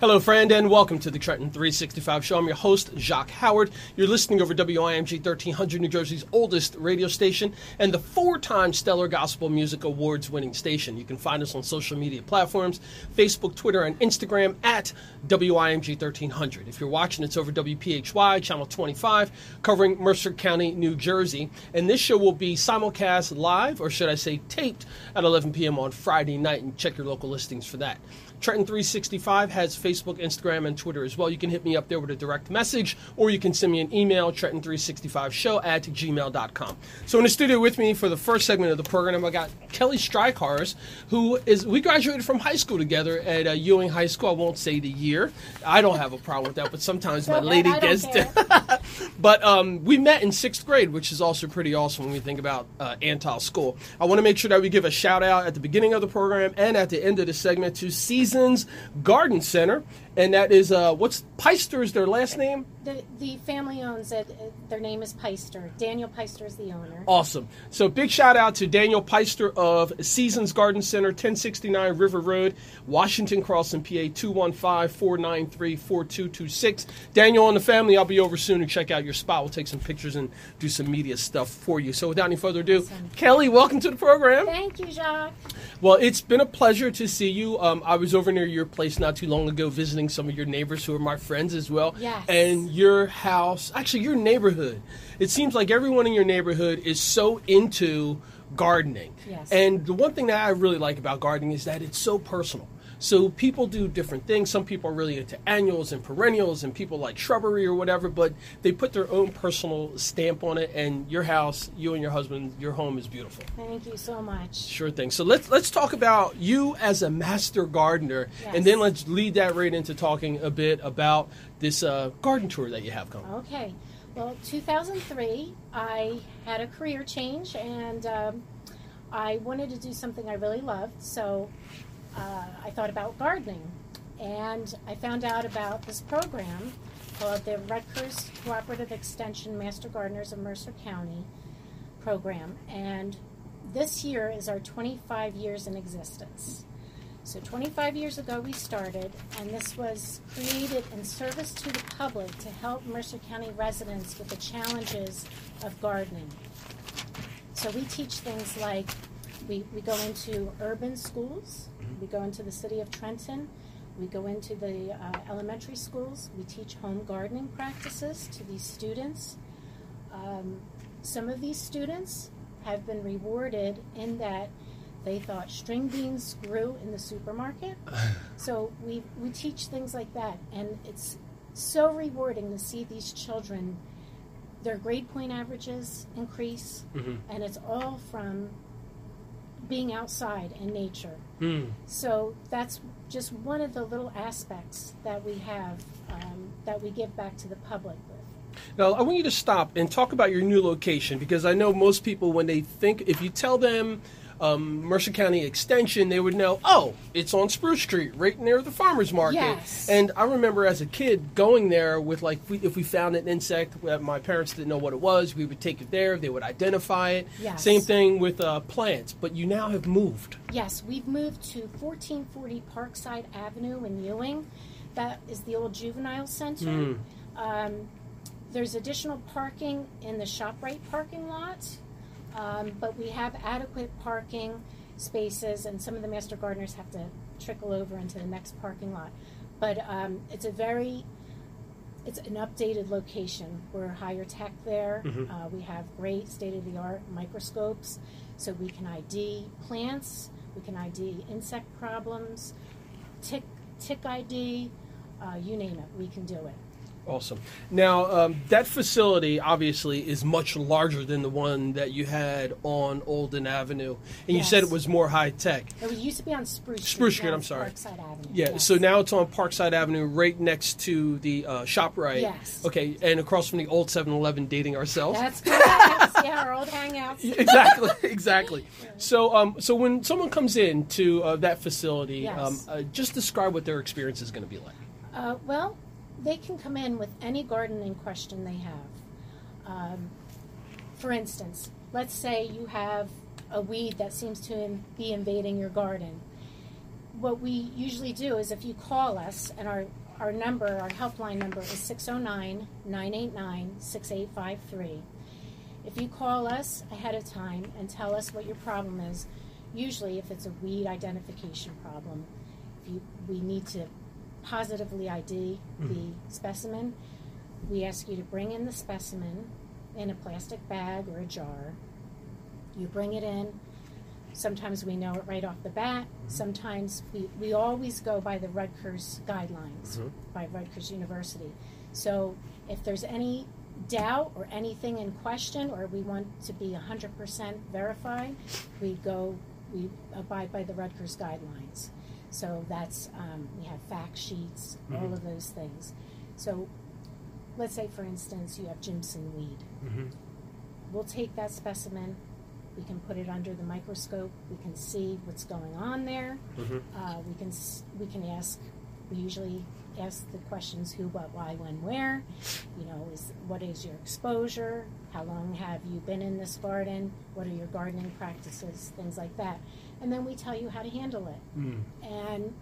Hello, friend, and welcome to the Trenton 365 Show. I'm your host, Jacques Howard. You're listening over WIMG 1300, New Jersey's oldest radio station, and the four time Stellar Gospel Music Awards winning station. You can find us on social media platforms Facebook, Twitter, and Instagram at WIMG 1300. If you're watching, it's over WPHY, Channel 25, covering Mercer County, New Jersey. And this show will be simulcast live, or should I say taped, at 11 p.m. on Friday night, and check your local listings for that. Trenton 365 has Facebook, Instagram, and Twitter as well. You can hit me up there with a direct message, or you can send me an email, Trenton365show at gmail.com. So in the studio with me for the first segment of the program, I got Kelly Strycharz, who is, we graduated from high school together at uh, Ewing High School. I won't say the year. I don't have a problem with that, but sometimes my lady gets to. but um, we met in sixth grade, which is also pretty awesome when we think about uh, Antheil School. I want to make sure that we give a shout out at the beginning of the program and at the end of the segment to Season Seasons Garden Center, and that is uh, what's Peister is their last name. The, the family owns it. Their name is Peister. Daniel Peister is the owner. Awesome. So big shout out to Daniel Peister of Seasons Garden Center, 1069 River Road, Washington Crossing, PA 215-493-4226. Daniel and the family, I'll be over soon to check out your spot. We'll take some pictures and do some media stuff for you. So without any further ado, awesome. Kelly, welcome to the program. Thank you, Jacques. Well, it's been a pleasure to see you. Um, I was over near your place not too long ago visiting some of your neighbors who are my friends as well. Yes. And your house, actually your neighborhood. It seems like everyone in your neighborhood is so into gardening. Yes. And the one thing that I really like about gardening is that it's so personal. So people do different things. Some people are really into annuals and perennials, and people like shrubbery or whatever. But they put their own personal stamp on it. And your house, you and your husband, your home is beautiful. Thank you so much. Sure thing. So let's let's talk about you as a master gardener, yes. and then let's lead that right into talking a bit about this uh, garden tour that you have coming. Okay. Well, 2003, I had a career change, and um, I wanted to do something I really loved. So uh, I thought about gardening. And I found out about this program called the Rutgers Cooperative Extension Master Gardeners of Mercer County program. And this year is our 25 years in existence. So 25 years ago we started, and this was created in service to the public to help Mercer County residents with the challenges of gardening. So we teach things like we, we go into urban schools, we go into the city of Trenton. We go into the uh, elementary schools. We teach home gardening practices to these students. Um, some of these students have been rewarded in that they thought string beans grew in the supermarket. so we, we teach things like that. And it's so rewarding to see these children, their grade point averages increase. Mm-hmm. And it's all from being outside in nature. Mm. So that's just one of the little aspects that we have um, that we give back to the public with. Now, I want you to stop and talk about your new location because I know most people, when they think, if you tell them um, Mercer County Extension, they would know, oh, it's on Spruce Street, right near the farmer's market. Yes. And I remember as a kid going there with, like, we, if we found an insect that my parents didn't know what it was, we would take it there, they would identify it. Yes. Same thing with uh, plants, but you now have moved. Yes, we've moved to 1440 Parkside Avenue in Ewing. That is the old juvenile center. Mm. Um, there's additional parking in the ShopRite parking lot. Um, but we have adequate parking spaces, and some of the master gardeners have to trickle over into the next parking lot. But um, it's a very it's an updated location. We're higher tech there. Mm-hmm. Uh, we have great state of the art microscopes, so we can ID plants, we can ID insect problems, tick tick ID, uh, you name it, we can do it. Awesome. Now, um, that facility obviously is much larger than the one that you had on Olden Avenue, and yes. you said it was more high tech. It used to be on Spruce Street. Spruce Street. I'm sorry. Parkside Avenue. Yeah. Yes. So now it's on Parkside Avenue, right next to the uh, Shoprite. Yes. Okay, and across from the old 7-Eleven, dating ourselves. That's correct. yeah, our old hangouts. exactly. Exactly. So, um, so when someone comes in to uh, that facility, yes. um, uh, just describe what their experience is going to be like. Uh, well they can come in with any gardening question they have. Um, for instance, let's say you have a weed that seems to be invading your garden. what we usually do is if you call us, and our, our number, our helpline number is 609 989 6853. If you call us ahead of time and tell us what your problem is, usually if it's a weed identification problem, you, we need to positively ID the specimen, we ask you to bring in the specimen in a plastic bag or a jar. You bring it in. Sometimes we know it right off the bat. Sometimes we, we always go by the Rutgers guidelines, Mhm. by Rutgers University. So if there's any doubt or anything in question, or we want to be 100% verified, we go, we abide by the Rutgers guidelines. So that's, um, we have fact sheets, all Mhm. of those things. So let's say, for instance, you have Jimson weed. Mm-hmm. We'll take that specimen, we can put it under the microscope, we can see what's going on there. Mm-hmm. Uh, we can we can ask. We usually ask the questions who, what, why, when, where. You know, is what is your exposure? How long have you been in this garden? What are your gardening practices? Things like that, and then we tell you how to handle it. Mm. And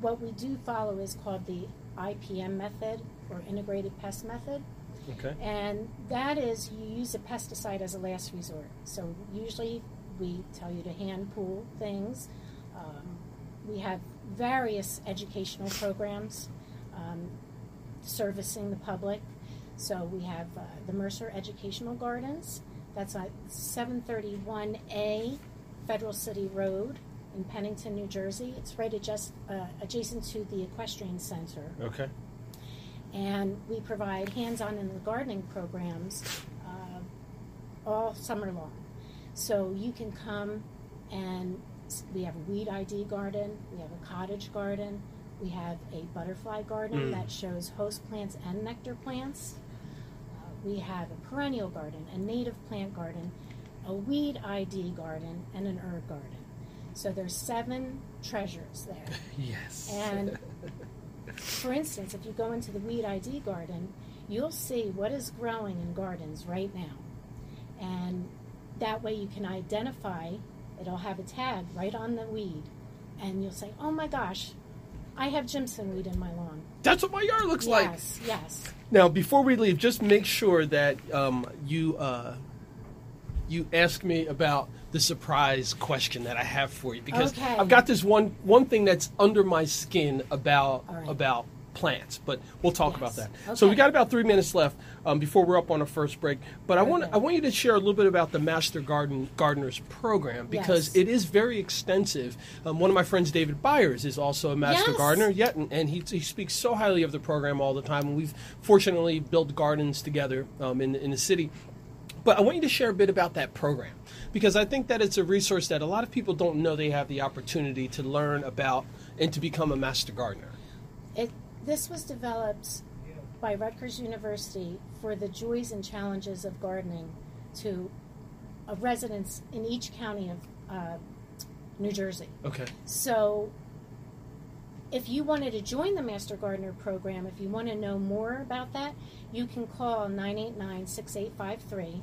what we do follow is called the IPM method or integrated pest method. Okay. And that is you use a pesticide as a last resort. So usually we tell you to hand pull things. Um, we have various educational programs um, servicing the public. So we have uh, the Mercer Educational Gardens. That's at 731A Federal City Road in Pennington, New Jersey. It's right adjust, uh, adjacent to the Equestrian Center Okay. and we provide hands-on in the gardening programs uh, all summer long. So you can come and we have a weed ID garden, we have a cottage garden, we have a butterfly garden Mm. that shows host plants and nectar plants. Uh, we have a perennial garden, a native plant garden, a weed ID garden, and an herb garden. So there's seven treasures there. Yes. And for instance, if you go into the weed ID garden, you'll see what is growing in gardens right now. And that way you can identify, it'll have a tag right on the weed. And you'll say, oh my gosh, I have Jimson weed in my lawn. That's what my yard looks like. yes, yes. Now, before we leave, just make sure that um, you uh, you ask me about the surprise question that I have for you because Okay. I've got this one one thing that's under my skin about All right. about plants, but we'll talk about Yes. that. So we got about three minutes left um, before we're up on our first break. But I want I want you to share a little bit about the Master Garden Gardeners program because Yes. it is very extensive. Um, one of my friends, David Byers, is also a Master Yes. Gardener. Yet, and, and he, he speaks so highly of the program all the time. And we've fortunately built gardens together um, in in the city. But I want you to share a bit about that program because I think that it's a resource that a lot of people don't know they have the opportunity to learn about and to become a master gardener. It, this was developed by Rutgers University for the joys and challenges of gardening to uh, residents in each county of uh, New Jersey. Okay. So, if you wanted to join the Master Gardener program, if you want to know more about that, you can call 989 6853.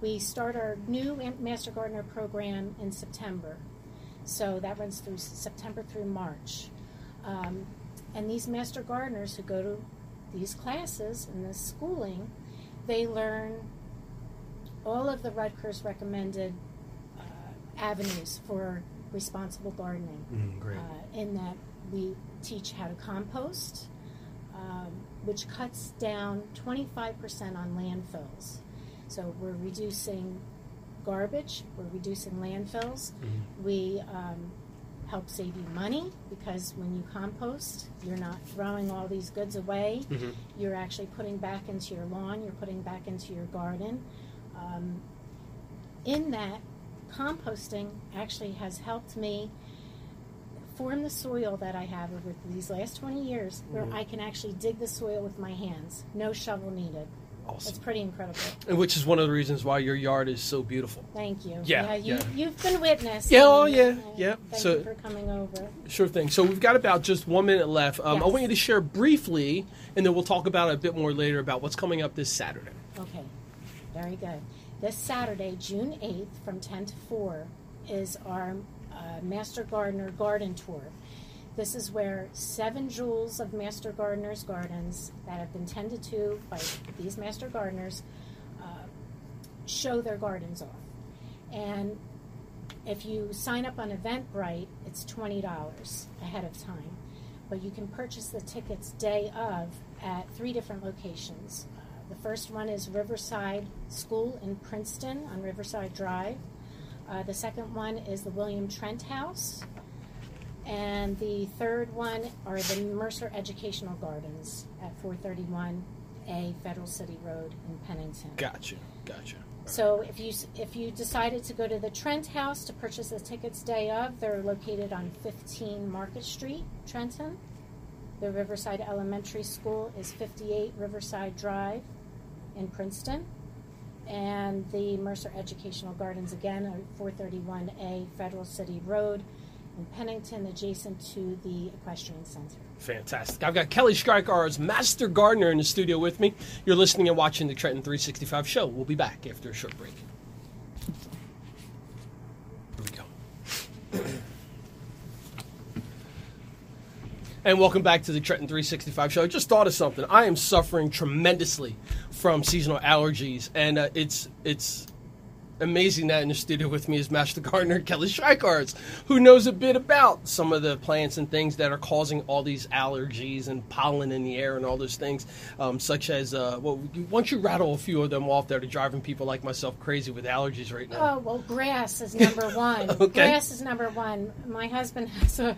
We start our new Master Gardener program in September. So, that runs through September through March. Um, and these Master Gardeners who go to these classes and this schooling, they learn all of the Rutgers recommended uh, avenues for responsible gardening. Mm, great. Uh, in that we teach how to compost, um, which cuts down 25% on landfills. So we're reducing garbage, we're reducing landfills. Mhm. We um, help save you money because when you compost, you're not throwing all these goods away. Mhm. You're actually putting back into your lawn, you're putting back into your garden. Um, in that, composting actually has helped me form the soil that I have over these last 20 years where Mhm. I can actually dig the soil with my hands. No shovel needed. It's pretty incredible. And which is one of the reasons why your yard is so beautiful. Thank you. Yeah, you, yeah. You've been witness. Yeah, oh, and, yeah, uh, yeah. Thank So- you for coming over. Sure thing. So we've got about just one minute left. Um, I want you to share briefly, and then we'll talk about it a bit more later about what's coming up this Saturday. Okay, very good. This Saturday, June 8th, from 10 to 4, is our uh, Master Gardener Garden Tour. This is where seven jewels of Master Gardeners Gardens that have been tended to by these Master Gardeners uh, show their gardens off. And if you sign up on Eventbrite, it's $20 ahead of time. But you can purchase the tickets day of at three different locations. Uh, the first one is Riverside School in Princeton on Riverside Drive. Uh, the second one is the William Trent House. And the third one are the Mercer Educational Gardens at 431A Federal City Road in Pennington. Gotcha. Gotcha. So if you if you decided to go to the Trent House to purchase the tickets day of, they're located on 15 Market Street, Trenton. The Riverside Elementary School is 58 Riverside Drive in Princeton. And the Mercer Educational Gardens again are 431A Federal City Road in Pennington, adjacent to the Equestrian Center. Fantastic. I've got Kelly Strycharz Master Gardener in the studio with me. You're listening and watching the Trenton 365 show. We'll be back after a short break. Here we go. And welcome back to the Trenton 365 show. I just thought of something. I am suffering tremendously from seasonal allergies, and uh, it's it's amazing that in the studio with me is Master Gardener Kelly Strycharz, who knows a bit about some of the plants and things that are causing all these allergies and pollen in the air and all those things, um, such as, uh, well, once you rattle a few of them off that are driving people like myself crazy with allergies right now. Oh, well, grass is number one. Okay. Grass is number one. My husband has a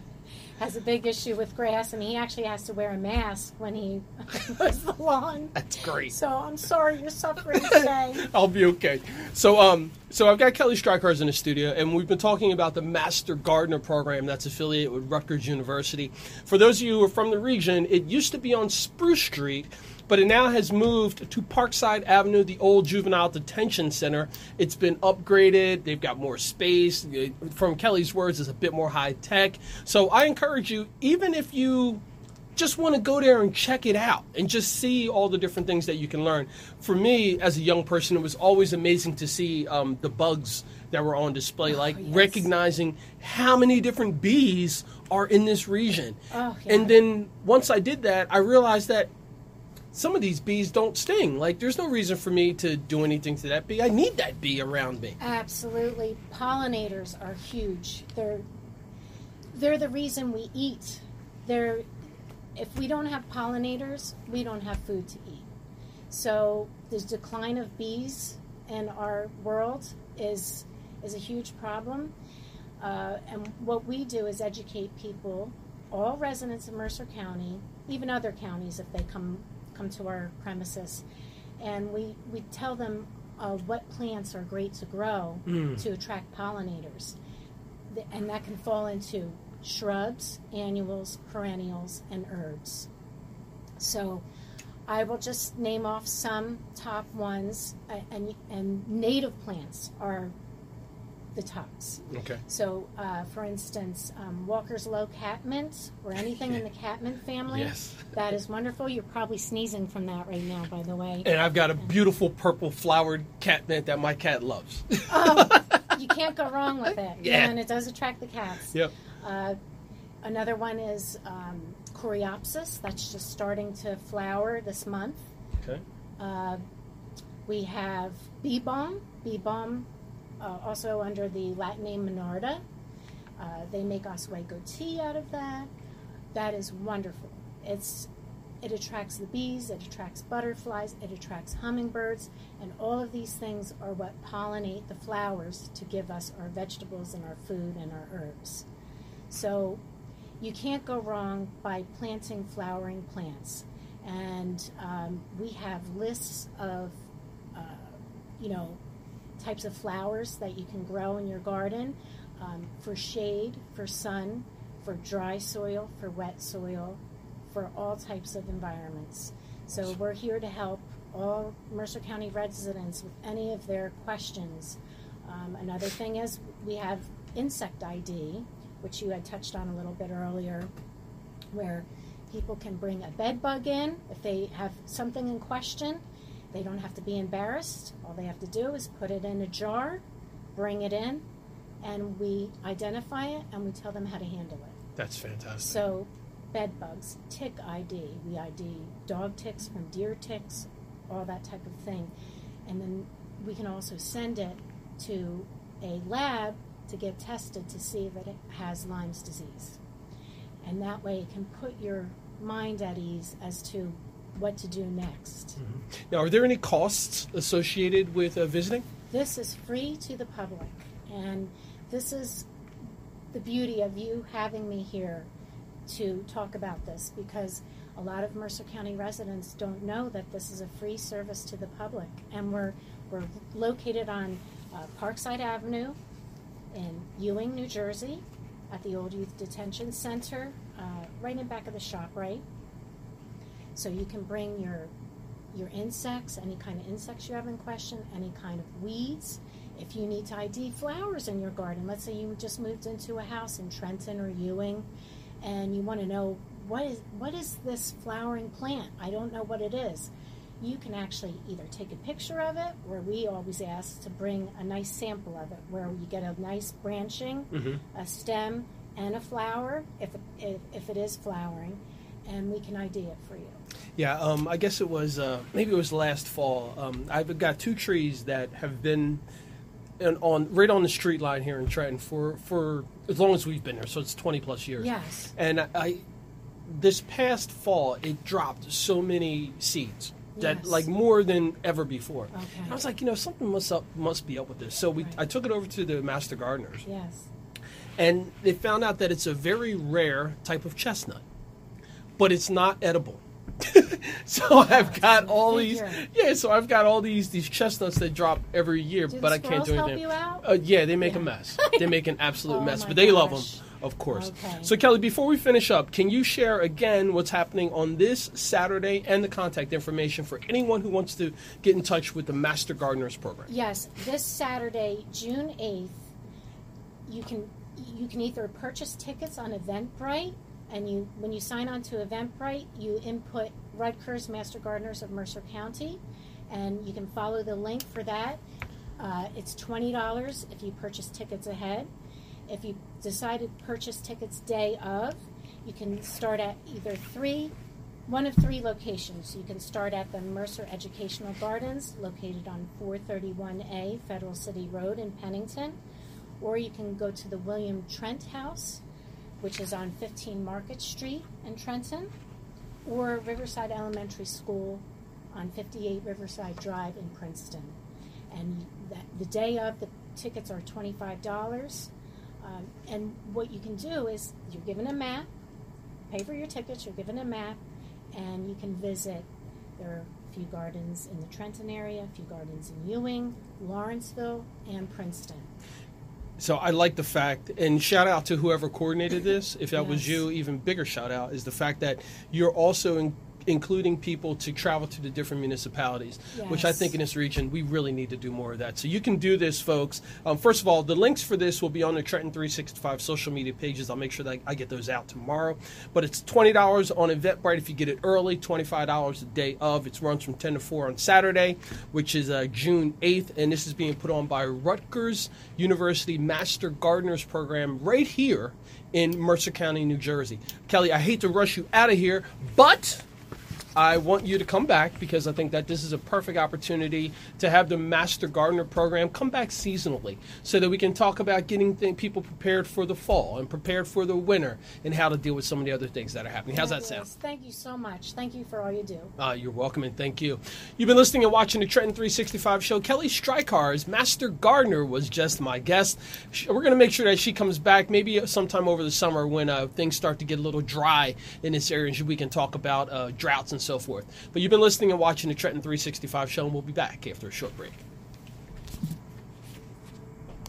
has a big issue with grass, and he actually has to wear a mask when he mows the lawn. That's great. So I'm sorry you're suffering today. I'll be okay. So, um, so I've got Kelly Strycharz in the studio, and we've been talking about the Master Gardener program that's affiliated with Rutgers University. For those of you who are from the region, it used to be on Spruce Street, but it now has moved to Parkside Avenue, the old juvenile detention center. It's been upgraded. They've got more space. From Kelly's words, it's a bit more high tech. So I encourage you, even if you just want to go there and check it out and just see all the different things that you can learn. For me, as a young person, it was always amazing to see um, the bugs that were on display, like yes. recognizing how many different bees are in this region. Oh, yeah. And then once I did that, I realized that some of these bees don't sting. Like, there's no reason for me to do anything to that bee. I need that bee around me. Absolutely, pollinators are huge. They're they're the reason we eat. They're if we don't have pollinators, we don't have food to eat. So the decline of bees in our world is is a huge problem. Uh, and what we do is educate people, all residents of Mercer County, even other counties if they come come to our premises, and we we tell them uh, what plants are great to grow Mm. to attract pollinators, and that can fall into shrubs, annuals, perennials, and herbs. So, I will just name off some top ones, and and native plants are the tops. Okay. So, uh, for instance, um, Walker's Low catmint or anything in the catmint family. Yes. That is wonderful. You're probably sneezing from that right now, by the way. And I've got a beautiful purple flowered catmint that my cat loves. Oh, you can't go wrong with it. Yeah. And it does attract the cats. yep. Uh, another one is um, Coreopsis. That's just starting to flower this month. Okay. Uh, we have bee balm. Bee balm, uh, also under the Latin name Monarda. Uh, they make Oswego tea out of that. That is wonderful. It's it attracts the bees, it attracts butterflies, it attracts hummingbirds, and all of these things are what pollinate the flowers to give us our vegetables and our food and our herbs. So you can't go wrong by planting flowering plants. And um, we have lists of, uh, you know, types of flowers that you can grow in your garden um, for shade, for sun, for dry soil, for wet soil, for all types of environments. So we're here to help all Mercer County residents with any of their questions. Um, another thing is we have insect ID, which you had touched on a little bit earlier, where people can bring a bed bug in if they have something in question. They don't have to be embarrassed. All they have to do is put it in a jar, bring it in, and we identify it and we tell them how to handle it. That's fantastic. So, bed bugs, tick ID, we ID dog ticks from deer ticks, all that type of thing. And then we can also send it to a lab to get tested to see that it has Lyme's disease. And that way it can put your mind at ease as to what to do next. now, are there any costs associated with uh, visiting? This is free to the public, and this is the beauty of you having me here to talk about this because a lot of Mercer County residents don't know that this is a free service to the public, and we're we're located on uh, Parkside Avenue in Ewing, New Jersey, at the Old Youth Detention Center, uh, right in back of the shop, right. So you can bring your your insects, any kind of insects you have in question, any kind of weeds. If you need to ID flowers in your garden, let's say you just moved into a house in Trenton or Ewing, and you want to know what is what is this flowering plant? I don't know what it is. You can actually either take a picture of it, or we always ask to bring a nice sample of it, where you get a nice branching, Mhm. a stem, and a flower, if it, if, if it is flowering, and we can ID it for you. Yeah, um, I guess it was uh, maybe it was last fall. Um, I've got two trees that have been in, on right on the street line here in Trenton for for as long as we've been there, so it's twenty plus years. Yes. And I, I this past fall it dropped so many seeds that Yes. like more than ever before. Okay. And I was like, you know, something must up must be up with this. So we Right. I took it over to the master gardeners Yes. and they found out that it's a very rare type of chestnut, but it's not edible. so I've got all these, yeah. So I've got all these these chestnuts that drop every year, Do but I can't do anything. you out? Uh, yeah, they make a mess. They make an absolute Oh mess, but they love them, of course. Okay. So Kelly, before we finish up, can you share again what's happening on this Saturday and the contact information for anyone who wants to get in touch with the Master Gardeners program? Yes, this Saturday, June eighth, you can you can either purchase tickets on Eventbrite, and you when you sign on to Eventbrite, you input Rutgers Master Gardeners of Mercer County, and you can follow the link for that. Uh, it's twenty dollars if you purchase tickets ahead. If you decide to purchase tickets day of, you can start at either three one of three locations. You can start at the Mercer Educational Gardens, located on 431A Federal City Road in Pennington, or you can go to the William Trent House, which is on 15 Market Street in Trenton, or Riverside Elementary School on 58 Riverside Drive in Princeton. And that, the day of, the tickets are $25. Um, and what you can do is you're given a map, pay for your tickets, you're given a map, and you can visit. There are a few gardens in the Trenton area, a few gardens in Ewing, Lawrenceville, and Princeton. So I like the fact, and shout out to whoever coordinated this. If that was you, even bigger shout out is the fact that you're also in, including people to travel to the different municipalities, which I think in this region we really need to do more of that. So you can do this, folks. Um, first of all, the links for this will be on the Trenton 365 social media pages. I'll make sure that I get those out tomorrow. But it's twenty dollars on Eventbrite if you get it early. Twenty five dollars the day of. It runs from ten to four on Saturday, which is uh, June eighth, and this is being put on by Rutgers University Master Gardeners Program right here in Mercer County, New Jersey. Kelly, I hate to rush you out of here, but I want you to come back because I think that this is a perfect opportunity to have the Master Gardener program come back seasonally so that we can talk about getting th- people prepared for the fall and prepared for the winter and how to deal with some of the other things that are happening. How's that sound? Thank you so much. Thank you for all you do. Uh, you're welcome and thank you. You've been listening and watching the Trenton 365 show. Kelly Strycharz Master Gardener was just my guest. We're going to make sure that she comes back maybe sometime over the summer when uh, things start to get a little dry in this area and we can talk about uh, droughts and so forth. But you've been listening and watching the Trenton 365 show, and we'll be back after a short break.